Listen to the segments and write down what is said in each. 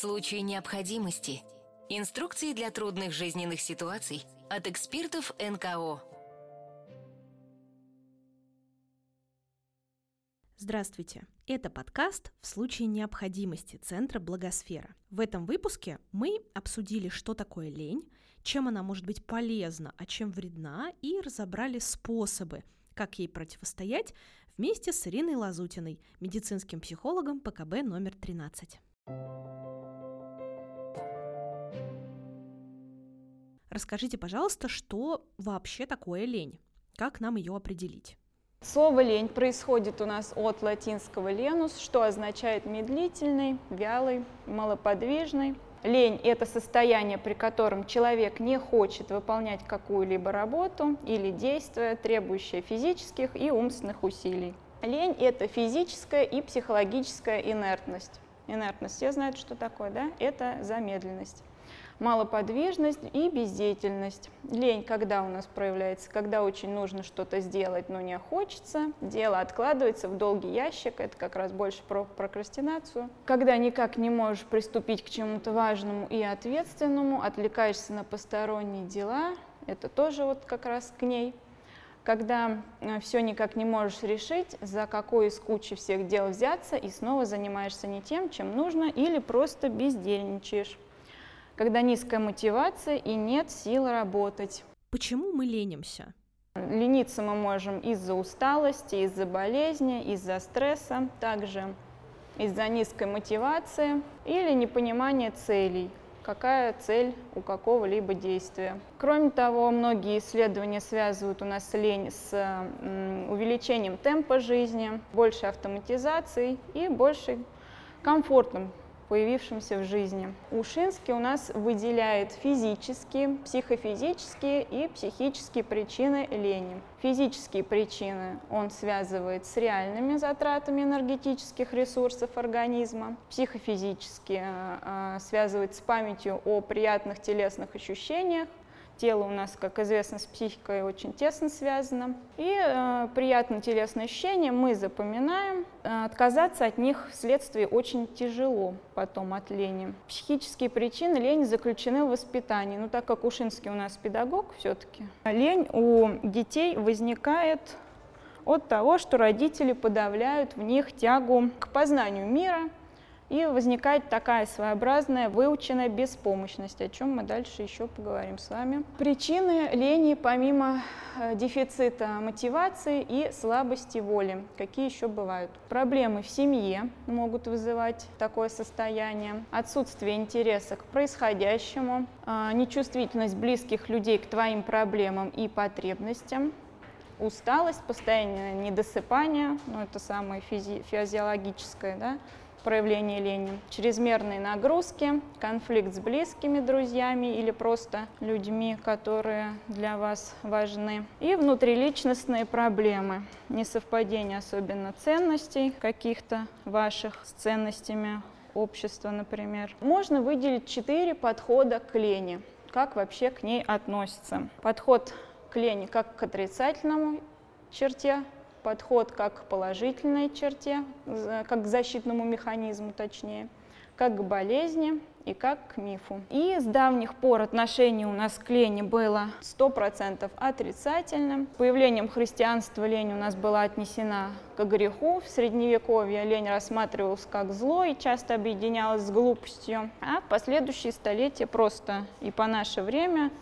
случае необходимости. Инструкции для трудных жизненных ситуаций от экспертов НКО. Здравствуйте! Это подкаст «В случае необходимости» Центра Благосфера. В этом выпуске мы обсудили, что такое лень, чем она может быть полезна, а чем вредна, и разобрали способы, как ей противостоять, вместе с Ириной Лазутиной, медицинским психологом ПКБ номер 13. Расскажите, пожалуйста, что вообще такое лень? Как нам ее определить? Слово «лень» происходит у нас от латинского «ленус», что означает медлительный, вялый, малоподвижный. Лень – это состояние, при котором человек не хочет выполнять какую-либо работу или действие, требующее физических и умственных усилий. Лень – это физическая и психологическая инертность. Инертность, все знают, что такое, да? Это замедленность малоподвижность и бездеятельность. Лень, когда у нас проявляется, когда очень нужно что-то сделать, но не хочется, дело откладывается в долгий ящик, это как раз больше про прокрастинацию. Когда никак не можешь приступить к чему-то важному и ответственному, отвлекаешься на посторонние дела, это тоже вот как раз к ней когда э, все никак не можешь решить, за какой из кучи всех дел взяться, и снова занимаешься не тем, чем нужно, или просто бездельничаешь когда низкая мотивация и нет сил работать. Почему мы ленимся? Лениться мы можем из-за усталости, из-за болезни, из-за стресса, также из-за низкой мотивации или непонимания целей какая цель у какого-либо действия. Кроме того, многие исследования связывают у нас лень с увеличением темпа жизни, большей автоматизацией и большей комфортом появившимся в жизни. Ушинский у нас выделяет физические, психофизические и психические причины лени. Физические причины он связывает с реальными затратами энергетических ресурсов организма, психофизические э, связывает с памятью о приятных телесных ощущениях, Тело у нас, как известно, с психикой очень тесно связано. И э, приятные телесные ощущения мы запоминаем. Э, отказаться от них вследствие очень тяжело потом от лени. Психические причины лени заключены в воспитании. Но так как Ушинский у нас педагог все-таки, лень у детей возникает от того, что родители подавляют в них тягу к познанию мира, и возникает такая своеобразная выученная беспомощность, о чем мы дальше еще поговорим с вами. Причины лени помимо э, дефицита мотивации и слабости воли. Какие еще бывают? Проблемы в семье могут вызывать такое состояние, отсутствие интереса к происходящему, э, нечувствительность близких людей к твоим проблемам и потребностям, усталость, постоянное недосыпание, ну это самое физи- физиологическое, да, проявление лени, чрезмерные нагрузки, конфликт с близкими друзьями или просто людьми, которые для вас важны, и внутриличностные проблемы, несовпадение особенно ценностей каких-то ваших с ценностями общества, например. Можно выделить четыре подхода к лени, как вообще к ней относятся. Подход к лени как к отрицательному черте подход как к положительной черте, как к защитному механизму точнее, как к болезни и как к мифу. И с давних пор отношение у нас к лени было 100% отрицательным. Появлением христианства лень у нас была отнесена к греху. В средневековье лень рассматривалась как зло и часто объединялась с глупостью. А в последующие столетия просто и по наше время –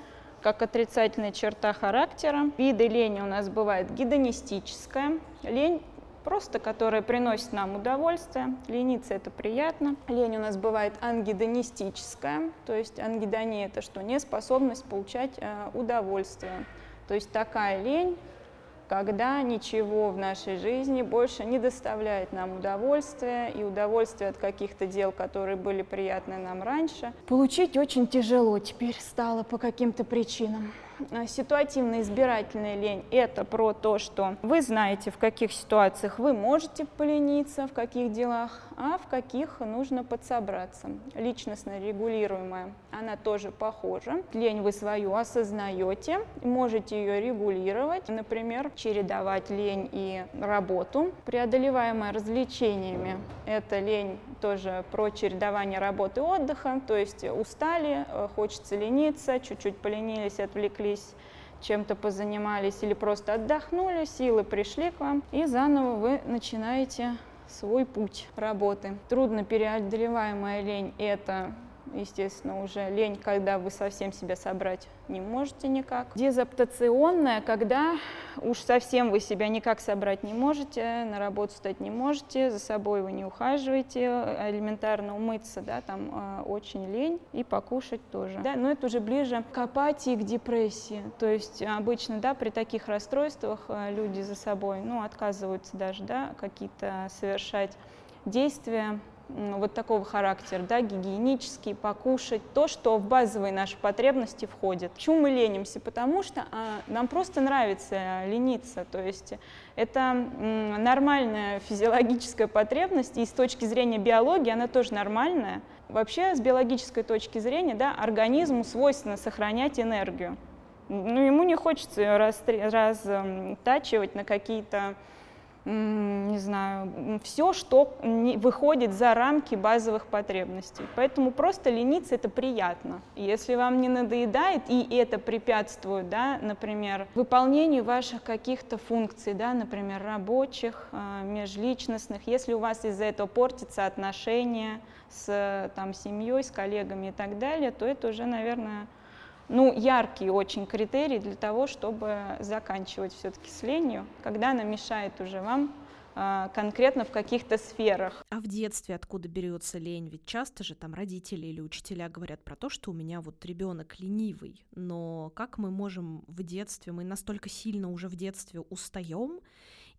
как отрицательная черта характера. Виды лени у нас бывает гедонистическая. Лень просто, которая приносит нам удовольствие. Лениться это приятно. Лень у нас бывает ангидонистическая, то есть ангидония это что? Неспособность получать э, удовольствие. То есть такая лень, когда ничего в нашей жизни больше не доставляет нам удовольствия, и удовольствие от каких-то дел, которые были приятны нам раньше, получить очень тяжело теперь стало по каким-то причинам. А, ситуативно-избирательная лень – это про то, что вы знаете, в каких ситуациях вы можете полениться, в каких делах, а в каких нужно подсобраться. Личностно регулируемая, она тоже похожа. Лень вы свою осознаете, можете ее регулировать, например, чередовать лень и работу. Преодолеваемая развлечениями – это лень тоже про чередование работы и отдыха, то есть устали, э, хочется лениться, чуть-чуть поленились, отвлеклись, чем-то позанимались или просто отдохнули, силы пришли к вам, и заново вы начинаете свой путь работы. Трудно переодолеваемая лень – это естественно, уже лень, когда вы совсем себя собрать не можете никак. Дезаптационная, когда уж совсем вы себя никак собрать не можете, на работу стать не можете, за собой вы не ухаживаете, элементарно умыться, да, там э, очень лень, и покушать тоже. Да, но это уже ближе к апатии, к депрессии. То есть обычно, да, при таких расстройствах э, люди за собой, ну, отказываются даже, да, какие-то совершать действия, вот такого характера, да, гигиенический, покушать, то, что в базовые наши потребности входит. Почему мы ленимся? Потому что а, нам просто нравится лениться, то есть это нормальная физиологическая потребность, и с точки зрения биологии она тоже нормальная. Вообще, с биологической точки зрения, да, организму свойственно сохранять энергию. Ну, ему не хочется ее растачивать на какие-то не знаю, все, что выходит за рамки базовых потребностей. Поэтому просто лениться это приятно. Если вам не надоедает, и это препятствует, да, например, выполнению ваших каких-то функций, да, например, рабочих, а, межличностных, если у вас из-за этого портятся отношения с там, семьей, с коллегами и так далее, то это уже, наверное, ну, яркий очень критерий для того, чтобы заканчивать все-таки с ленью, когда она мешает уже вам а, конкретно в каких-то сферах. А в детстве откуда берется лень? Ведь часто же там родители или учителя говорят про то, что у меня вот ребенок ленивый, но как мы можем в детстве, мы настолько сильно уже в детстве устаем,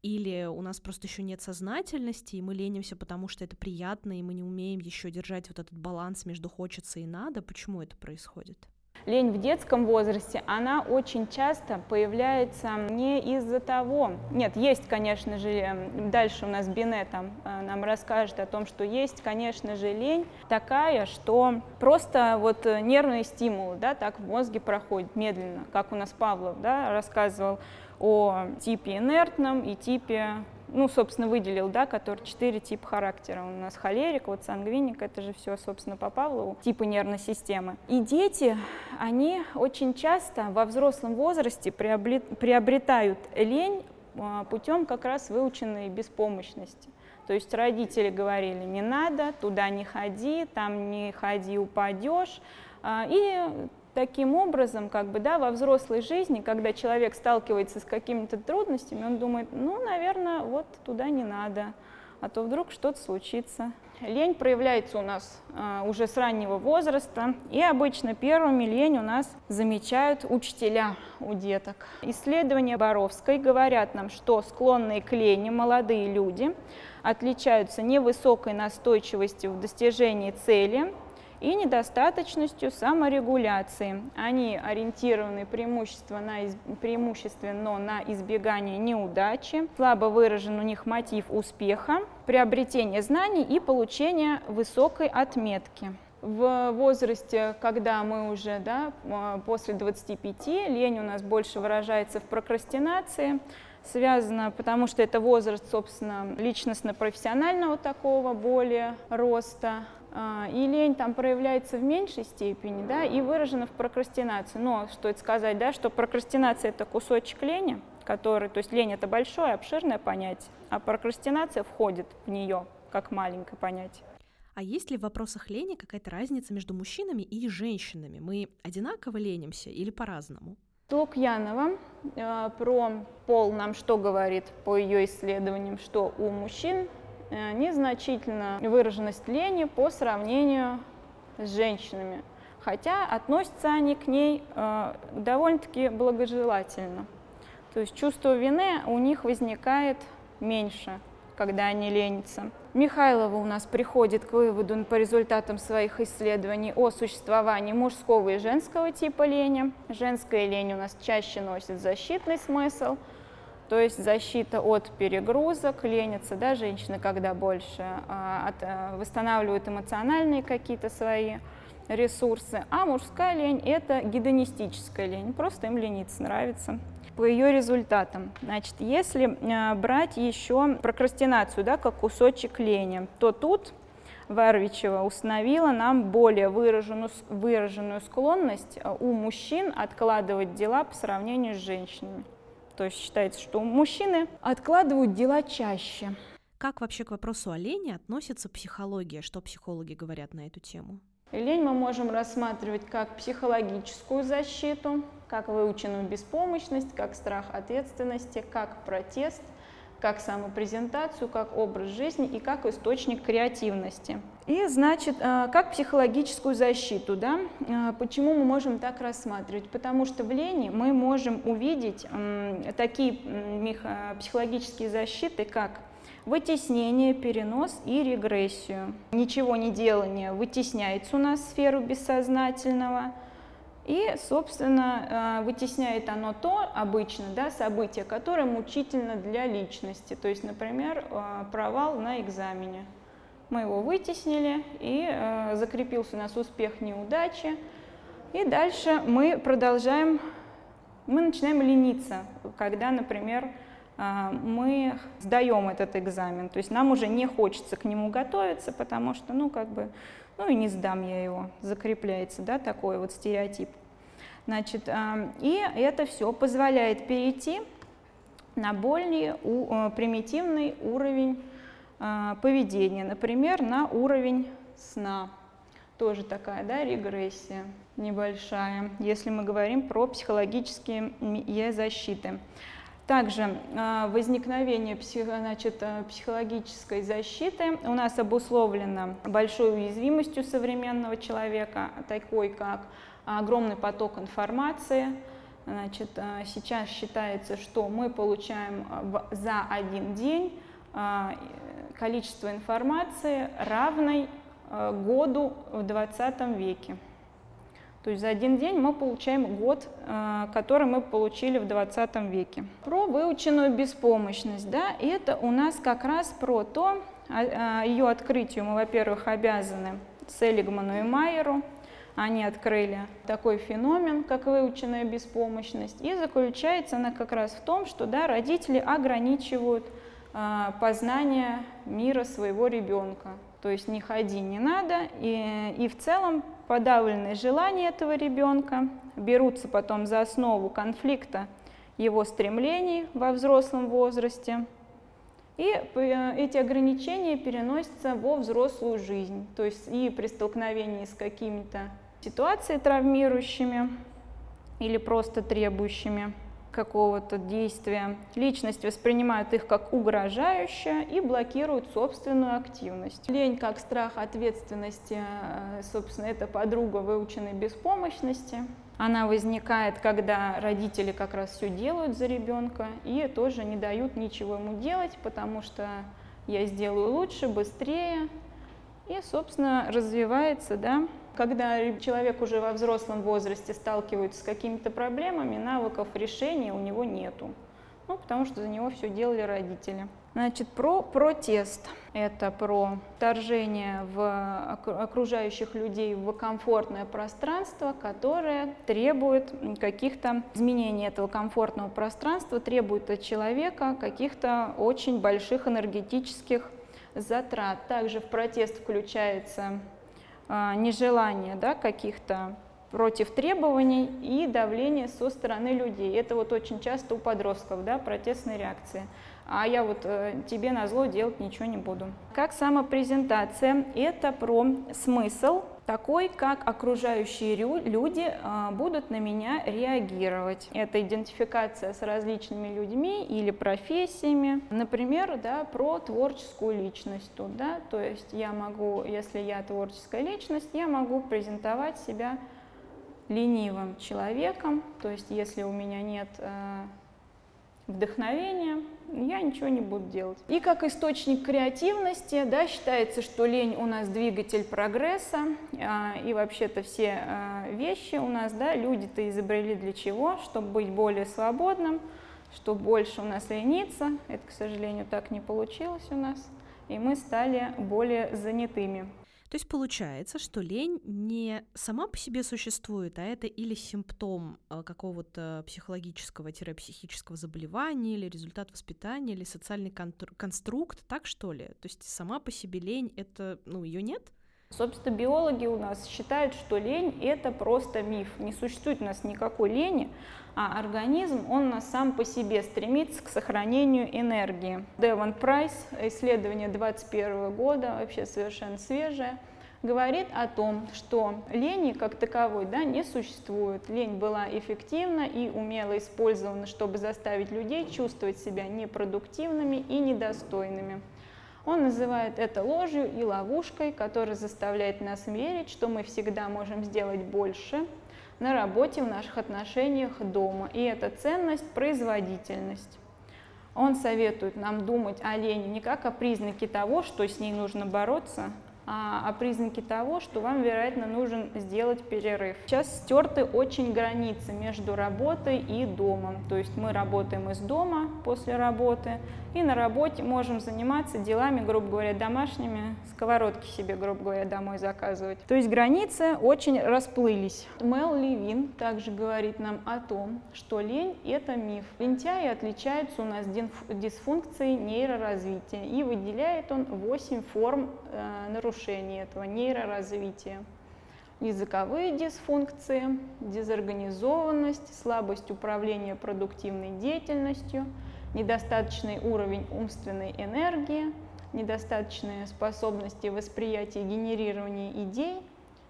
или у нас просто еще нет сознательности, и мы ленимся, потому что это приятно, и мы не умеем еще держать вот этот баланс между хочется и надо. Почему это происходит? Лень в детском возрасте, она очень часто появляется не из-за того, нет, есть, конечно же, эм, дальше у нас Бине там э, нам расскажет о том, что есть, конечно же, лень такая, что просто вот э, нервные стимулы, да, так в мозге проходят медленно, как у нас Павлов, да, рассказывал о типе инертном и типе ну, собственно, выделил, да, который четыре типа характера. У нас холерик, вот сангвиник, это же все, собственно, по Павлову, типы нервной системы. И дети, они очень часто во взрослом возрасте приобретают лень а, путем как раз выученной беспомощности. То есть родители говорили, не надо, туда не ходи, там не ходи, упадешь. А, и таким образом, как бы, да, во взрослой жизни, когда человек сталкивается с какими-то трудностями, он думает, ну, наверное, вот туда не надо, а то вдруг что-то случится. Лень проявляется у нас э, уже с раннего возраста, и обычно первыми лень у нас замечают учителя у деток. Исследования Боровской говорят нам, что склонные к лени молодые люди отличаются невысокой настойчивостью в достижении цели, и недостаточностью саморегуляции. Они ориентированы преимущественно на, из... преимущественно на избегание неудачи, слабо выражен у них мотив успеха, приобретение знаний и получение высокой отметки. В возрасте, когда мы уже да, после 25, лень у нас больше выражается в прокрастинации, связано, потому что это возраст, собственно, личностно-профессионального такого более роста, и лень там проявляется в меньшей степени, да, и выражена в прокрастинации. Но стоит сказать, да, что прокрастинация – это кусочек лени, который, то есть лень – это большое, обширное понятие, а прокрастинация входит в нее как маленькое понятие. А есть ли в вопросах лени какая-то разница между мужчинами и женщинами? Мы одинаково ленимся или по-разному? Лукьянова э, про пол нам что говорит по ее исследованиям, что у мужчин Э, незначительно выраженность лени по сравнению с женщинами, хотя относятся они к ней э, довольно-таки благожелательно. То есть чувство вины у них возникает меньше, когда они ленятся. Михайлова у нас приходит к выводу по результатам своих исследований о существовании мужского и женского типа лени. Женская лень у нас чаще носит защитный смысл, то есть защита от перегрузок, ленятся, да, женщины, когда больше а, от, а, восстанавливают эмоциональные какие-то свои ресурсы, а мужская лень – это гедонистическая лень, просто им лениться нравится по ее результатам. Значит, если э, брать еще прокрастинацию, да, как кусочек лени, то тут Варвичева установила нам более выраженную, выраженную склонность э, у мужчин откладывать дела по сравнению с женщинами. То есть считается, что мужчины откладывают дела чаще. Как вообще к вопросу о лени относится психология? Что психологи говорят на эту тему? Лень мы можем рассматривать как психологическую защиту, как выученную беспомощность, как страх ответственности, как протест, как самопрезентацию, как образ жизни и как источник креативности. И, значит, э, как психологическую защиту, да? Э, почему мы можем так рассматривать? Потому что в лени мы можем увидеть такие психологические защиты, как вытеснение, перенос и регрессию. Ничего не делание вытесняется у нас в сферу бессознательного, и, собственно, э, вытесняет оно то обычно, да, событие, которое мучительно для личности. То есть, например, э, провал на экзамене. Мы его вытеснили, и э, закрепился у нас успех неудачи. И дальше мы продолжаем, мы начинаем лениться, когда, например, мы сдаем этот экзамен. То есть нам уже не хочется к нему готовиться, потому что, ну, как бы, ну и не сдам я его, закрепляется, да, такой вот стереотип. Значит, и это все позволяет перейти на более э, примитивный уровень а, поведения, например, на уровень сна. Тоже такая да, регрессия небольшая, если мы говорим про психологические защиты. Также а, возникновение значит, э, психологической защиты у нас обусловлено большой уязвимостью современного человека, такой как огромный поток информации. Значит, э, сейчас считается, что мы получаем э, за один день э, количество информации равной году в 20 веке. То есть за один день мы получаем год, который мы получили в 20 веке. Про выученную беспомощность, да, это у нас как раз про то, ее открытию мы, во-первых, обязаны Селигману и Майеру, они открыли такой феномен, как выученная беспомощность, и заключается она как раз в том, что да, родители ограничивают э, познание мира своего ребенка. То есть не ходи, не надо, и, и в целом подавленные желания этого ребенка берутся потом за основу конфликта его стремлений во взрослом возрасте, и э, эти ограничения переносятся во взрослую жизнь, то есть и при столкновении с какими-то ситуации травмирующими или просто требующими какого-то действия. Личность воспринимает их как угрожающее и блокирует собственную активность. Лень как страх ответственности, э, собственно, это подруга выученной беспомощности. Она возникает, когда родители как раз все делают за ребенка и тоже не дают ничего ему делать, потому что я сделаю лучше, быстрее. И, собственно, развивается да, когда человек уже во взрослом возрасте сталкивается с какими-то проблемами, навыков решения у него нету. Ну, потому что за него все делали родители. Значит, про протест. Это про вторжение в окружающих людей в комфортное пространство, которое требует каких-то изменений этого комфортного пространства, требует от человека каких-то очень больших энергетических затрат. Также в протест включается нежелание да, каких-то против требований и давление со стороны людей. Это вот очень часто у подростков, да, протестные реакции. А я вот э, тебе на зло делать ничего не буду. Как самопрезентация, это про смысл такой, как окружающие люди а, будут на меня реагировать. Это идентификация с различными людьми или профессиями. Например, да, про творческую личность тут, да, то есть я могу, если я творческая личность, я могу презентовать себя ленивым человеком, то есть если у меня нет э, вдохновения, я ничего не буду делать. И как источник креативности, да, считается, что лень у нас двигатель прогресса, а, и вообще-то все а, вещи у нас, да, люди-то изобрели для чего? Чтобы быть более свободным, чтобы больше у нас лениться. Это, к сожалению, так не получилось у нас, и мы стали более занятыми. То есть получается, что лень не сама по себе существует, а это или симптом э, какого-то психологического-психического заболевания, или результат воспитания, или социальный конструкт, так что ли? То есть сама по себе лень, это, ну, ее нет? Собственно, биологи у нас считают, что лень – это просто миф. Не существует у нас никакой лени, а организм, он нас сам по себе стремится к сохранению энергии. Девон Прайс, исследование 2021 года, вообще совершенно свежее, говорит о том, что лени как таковой да, не существует. Лень была эффективна и умело использована, чтобы заставить людей чувствовать себя непродуктивными и недостойными. Он называет это ложью и ловушкой, которая заставляет нас верить, что мы всегда можем сделать больше на работе, в наших отношениях дома. И эта ценность – производительность. Он советует нам думать о лени не как о признаке того, что с ней нужно бороться, а, признаки того, что вам, вероятно, нужен сделать перерыв. Сейчас стерты очень границы между работой и домом. То есть мы работаем из дома после работы, и на работе можем заниматься делами, грубо говоря, домашними, сковородки себе, грубо говоря, домой заказывать. То есть границы очень расплылись. Мел Левин также говорит нам о том, что лень – это миф. Лентяи отличаются у нас дисфункцией нейроразвития, и выделяет он 8 форм э, нарушений этого нейроразвития языковые дисфункции, дезорганизованность, слабость управления продуктивной деятельностью – недостаточный уровень умственной энергии, недостаточные способности восприятия и генерирования идей,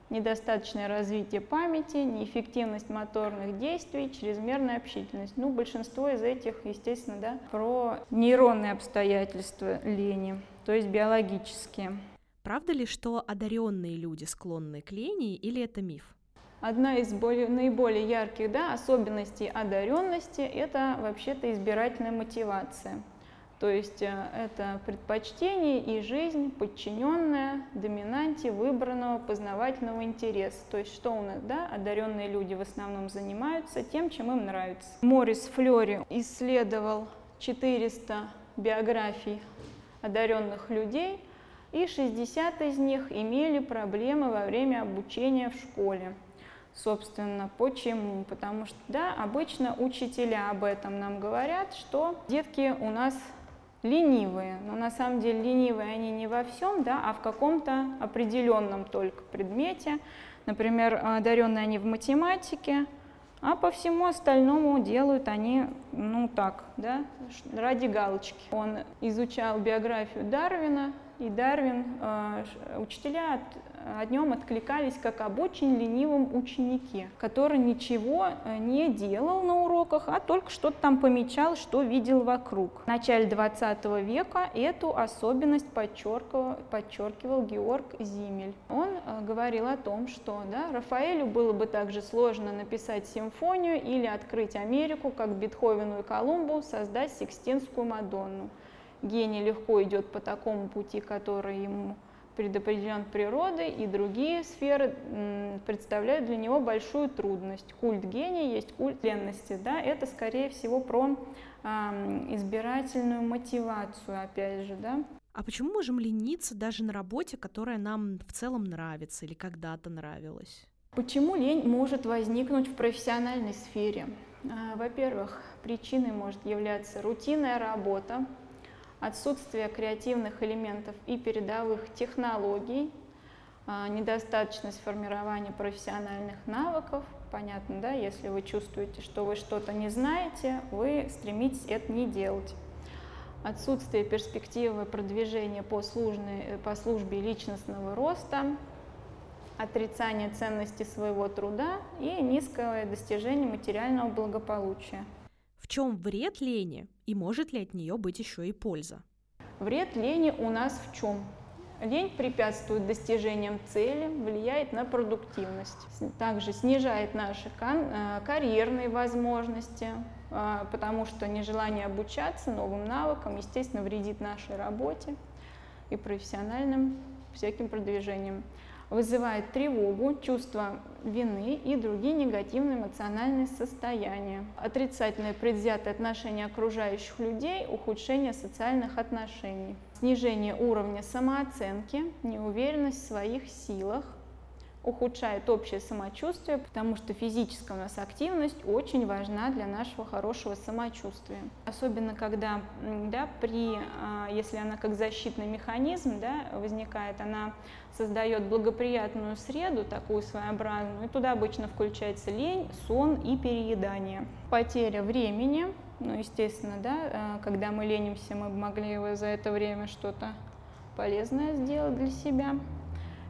недостаточное развитие памяти, неэффективность моторных действий, чрезмерная общительность. Ну, большинство из этих, естественно, да, про нейронные обстоятельства лени, то есть биологические. Правда ли, что одаренные люди склонны к лени, или это миф? Одна из более, наиболее ярких да, особенностей одаренности – это вообще-то избирательная мотивация. То есть э, это предпочтение и жизнь, подчиненная доминанте выбранного познавательного интереса. То есть что у нас, да, одаренные люди в основном занимаются тем, чем им нравится. Морис Флори исследовал 400 биографий одаренных людей, и 60 из них имели проблемы во время обучения в школе. Собственно, почему? Потому что, да, обычно учителя об этом нам говорят, что детки у нас ленивые, но на самом деле ленивые они не во всем, да, а в каком-то определенном только предмете. Например, одаренные они в математике, а по всему остальному делают они, ну так, да, ради галочки. Он изучал биографию Дарвина, и Дарвин, э, учителя о нем откликались как об очень ленивом ученике, который ничего э, не делал на уроках, а только что-то там помечал, что видел вокруг. В начале 20 века эту особенность подчеркивал, подчеркивал Георг Зимель. Он э, говорил о том, что да, Рафаэлю было бы также сложно написать симфонию или открыть Америку, как Бетховену и Колумбу создать Сикстинскую Мадонну. Гений легко идет по такому пути, который ему предопределен природой, и другие сферы представляют для него большую трудность. Культ гения есть культ ленности. Да? Это, скорее всего, про э, избирательную мотивацию, опять же. Да? А почему можем лениться даже на работе, которая нам в целом нравится или когда-то нравилась? Почему лень может возникнуть в профессиональной сфере? А, во-первых, причиной может являться рутинная работа, отсутствие креативных элементов и передовых технологий, а, недостаточность формирования профессиональных навыков. Понятно, да, если вы чувствуете, что вы что-то не знаете, вы стремитесь это не делать. Отсутствие перспективы продвижения по, служной, по службе личностного роста, отрицание ценности своего труда и низкое достижение материального благополучия чем вред лени и может ли от нее быть еще и польза? Вред лени у нас в чем? Лень препятствует достижениям цели, влияет на продуктивность, также снижает наши э, карьерные возможности, а, потому что нежелание обучаться новым навыкам, естественно, вредит нашей работе и профессиональным всяким продвижением. Вызывает тревогу, чувство вины и другие негативные эмоциональные состояния. Отрицательное предвзятое отношение окружающих людей, ухудшение социальных отношений. Снижение уровня самооценки, неуверенность в своих силах, ухудшает общее самочувствие, потому что физическая у нас активность очень важна для нашего хорошего самочувствия. Особенно когда, да, при, а, если она как защитный механизм да, возникает, она создает благоприятную среду, такую своеобразную, и туда обычно включается лень, сон и переедание. Потеря времени, ну, естественно, да, а, когда мы ленимся, мы могли за это время что-то полезное сделать для себя.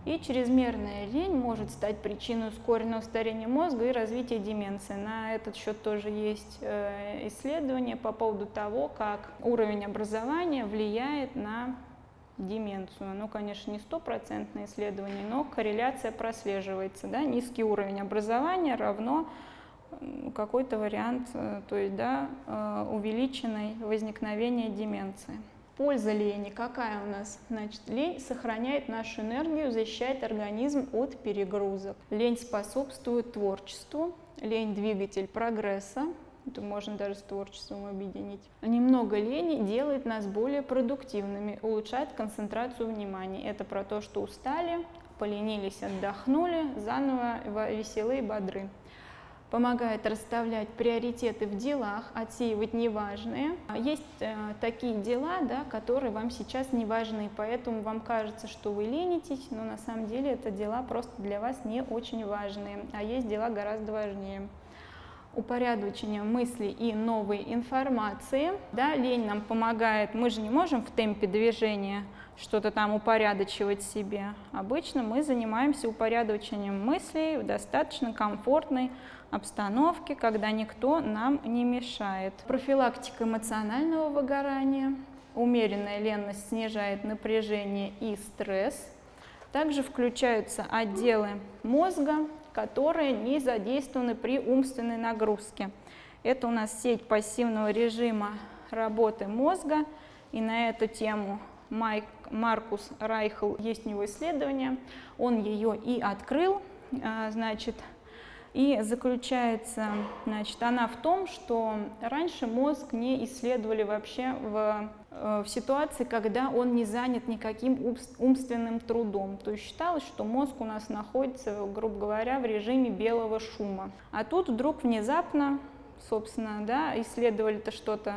И чрезмерная лень может стать причиной ускоренного старения мозга и развития деменции. На этот счет тоже есть э, исследования по поводу того, как уровень образования влияет на деменцию. Ну, конечно, не стопроцентное исследование, но корреляция прослеживается. Да? Низкий уровень образования равно какой-то вариант, э, то есть да, э, увеличенное возникновение деменции. Польза лени какая у нас? Значит, лень сохраняет нашу энергию, защищает организм от перегрузок. Лень способствует творчеству, лень – двигатель прогресса, это можно даже с творчеством объединить. Немного лени делает нас более продуктивными, улучшает концентрацию внимания. Это про то, что устали, поленились, отдохнули, заново веселые, бодры помогает расставлять приоритеты в делах, отсеивать неважные. А есть э, такие дела, да, которые вам сейчас не важны, поэтому вам кажется, что вы ленитесь, но на самом деле это дела просто для вас не очень важные, а есть дела гораздо важнее упорядочение мыслей и новой информации. Да, лень нам помогает, мы же не можем в темпе движения что-то там упорядочивать себе. Обычно мы занимаемся упорядочением мыслей в достаточно комфортной обстановке, когда никто нам не мешает. Профилактика эмоционального выгорания. Умеренная ленность снижает напряжение и стресс. Также включаются отделы мозга, которые не задействованы при умственной нагрузке. Это у нас сеть пассивного режима работы мозга, и на эту тему Майк, Маркус Райхл, есть у него исследование, он ее и открыл, а, значит, и заключается значит, она в том, что раньше мозг не исследовали вообще в, э, в ситуации, когда он не занят никаким умственным трудом. То есть считалось, что мозг у нас находится, грубо говоря, в режиме белого шума. А тут вдруг внезапно, собственно, да, исследовали-то что-то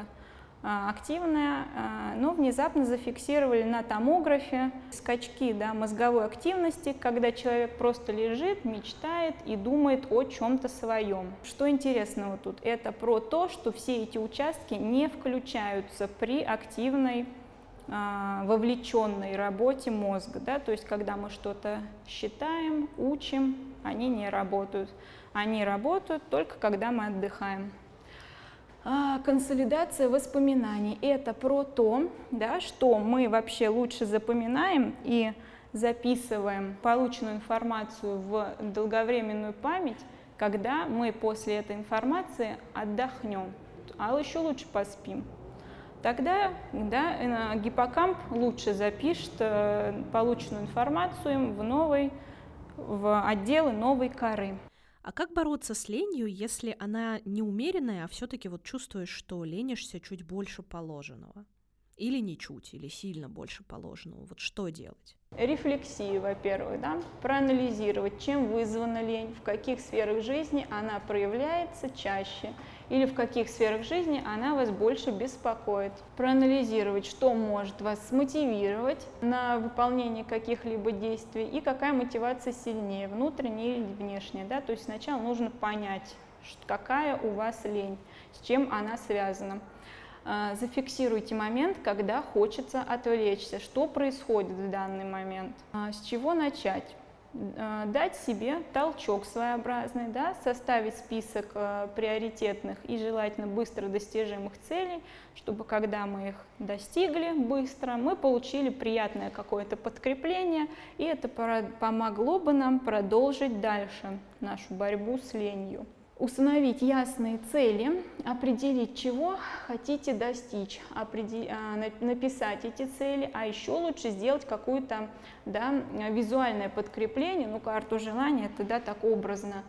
активная, а, но внезапно зафиксировали на томографе скачки да, мозговой активности, когда человек просто лежит, мечтает и думает о чем-то своем. Что интересного тут? Это про то, что все эти участки не включаются при активной а, вовлеченной работе мозга, да, то есть когда мы что-то считаем, учим, они не работают. Они работают только когда мы отдыхаем. А, консолидация воспоминаний. Это про то, да, что мы вообще лучше запоминаем и записываем полученную информацию в долговременную память, когда мы после этой информации отдохнем, а еще лучше поспим. Тогда да, гиппокамп лучше запишет э, полученную информацию в, новый, в отделы новой коры. А как бороться с ленью, если она не умеренная, а все-таки вот чувствуешь, что ленишься чуть больше положенного? Или не чуть, или сильно больше положенного. Вот что делать? Рефлексию, во-первых, да, проанализировать, чем вызвана лень, в каких сферах жизни она проявляется чаще, или в каких сферах жизни она вас больше беспокоит. Проанализировать, что может вас смотивировать на выполнение каких-либо действий и какая мотивация сильнее, внутренняя или внешняя. Да? То есть сначала нужно понять, какая у вас лень, с чем она связана. А, зафиксируйте момент, когда хочется отвлечься, что происходит в данный момент, а, с чего начать. А, дать себе толчок своеобразный, да, составить список приоритетных и желательно быстро достижимых целей, чтобы когда мы их достигли быстро, мы получили приятное какое-то подкрепление, и это помогло бы нам продолжить дальше нашу борьбу с ленью. Установить ясные цели, определить, чего хотите достичь. А, написать эти цели, а еще лучше сделать какое-то да, визуальное подкрепление, ну, карту желания, это да, так образно,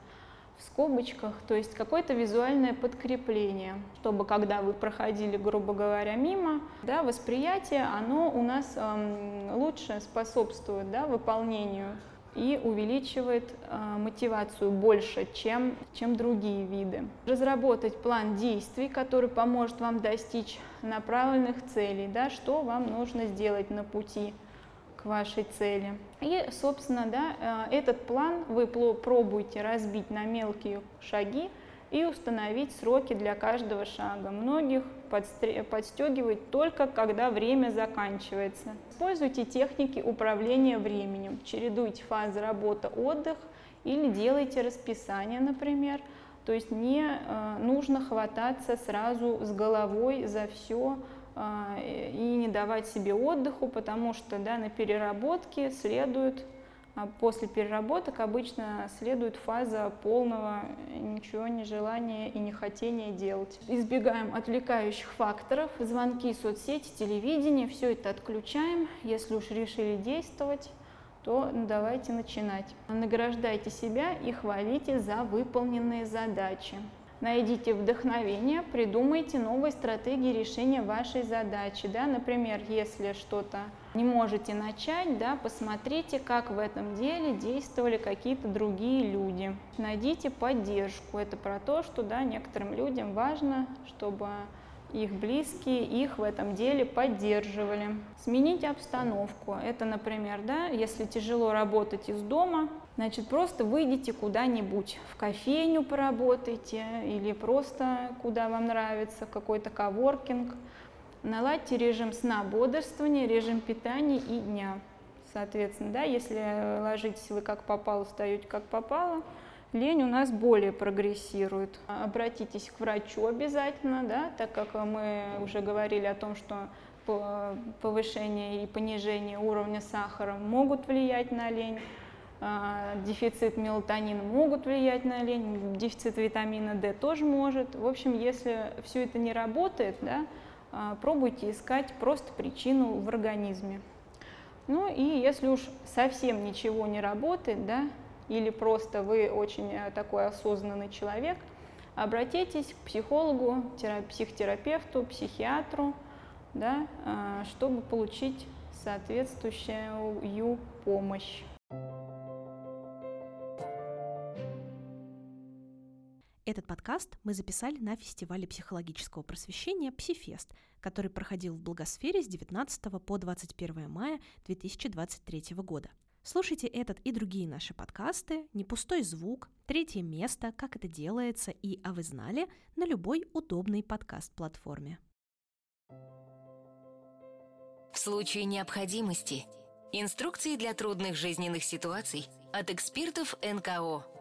в скобочках, то есть какое-то визуальное подкрепление, чтобы когда вы проходили, грубо говоря, мимо, да, восприятие, оно у нас эм, лучше способствует да, выполнению и увеличивает э, мотивацию больше, чем, чем другие виды. Разработать план действий, который поможет вам достичь направленных целей, да, что вам нужно сделать на пути к вашей цели. И, собственно, да, э, этот план вы пробуете разбить на мелкие шаги и установить сроки для каждого шага. Многих подстегивает только когда время заканчивается. Используйте техники управления временем, чередуйте фазы работа-отдых или делайте расписание, например. То есть не э, нужно хвататься сразу с головой за все э, и не давать себе отдыху, потому что да, на переработке следует после переработок обычно следует фаза полного ничего не желания и не хотения делать. Избегаем отвлекающих факторов, звонки, соцсети, телевидение, все это отключаем. Если уж решили действовать, то давайте начинать. Награждайте себя и хвалите за выполненные задачи. Найдите вдохновение, придумайте новые стратегии решения вашей задачи. Да? Например, если что-то не можете начать, да, посмотрите, как в этом деле действовали какие-то другие люди. Найдите поддержку. Это про то, что да, некоторым людям важно, чтобы их близкие их в этом деле поддерживали. Сменить обстановку. Это, например, да, если тяжело работать из дома, значит, просто выйдите куда-нибудь, в кофейню поработайте или просто куда вам нравится, какой-то коворкинг. Наладьте режим сна, бодрствования, режим питания и дня. Соответственно, да, если ложитесь вы как попало, встаете как попало, лень у нас более прогрессирует. Обратитесь к врачу обязательно, да, так как мы уже говорили о том, что повышение и понижение уровня сахара могут влиять на лень, дефицит мелатонина могут влиять на лень, дефицит витамина D тоже может. В общем, если все это не работает, да, а, пробуйте искать просто причину в организме. Ну и если уж совсем ничего не работает, да, или просто вы очень э, такой осознанный человек, обратитесь к психологу, психотерапевту, психиатру, да, а, чтобы получить соответствующую помощь. Этот подкаст мы записали на фестивале психологического просвещения «Псифест», который проходил в Благосфере с 19 по 21 мая 2023 года. Слушайте этот и другие наши подкасты «Не пустой звук», «Третье место», «Как это делается» и «А вы знали» на любой удобной подкаст-платформе. В случае необходимости инструкции для трудных жизненных ситуаций от экспертов НКО –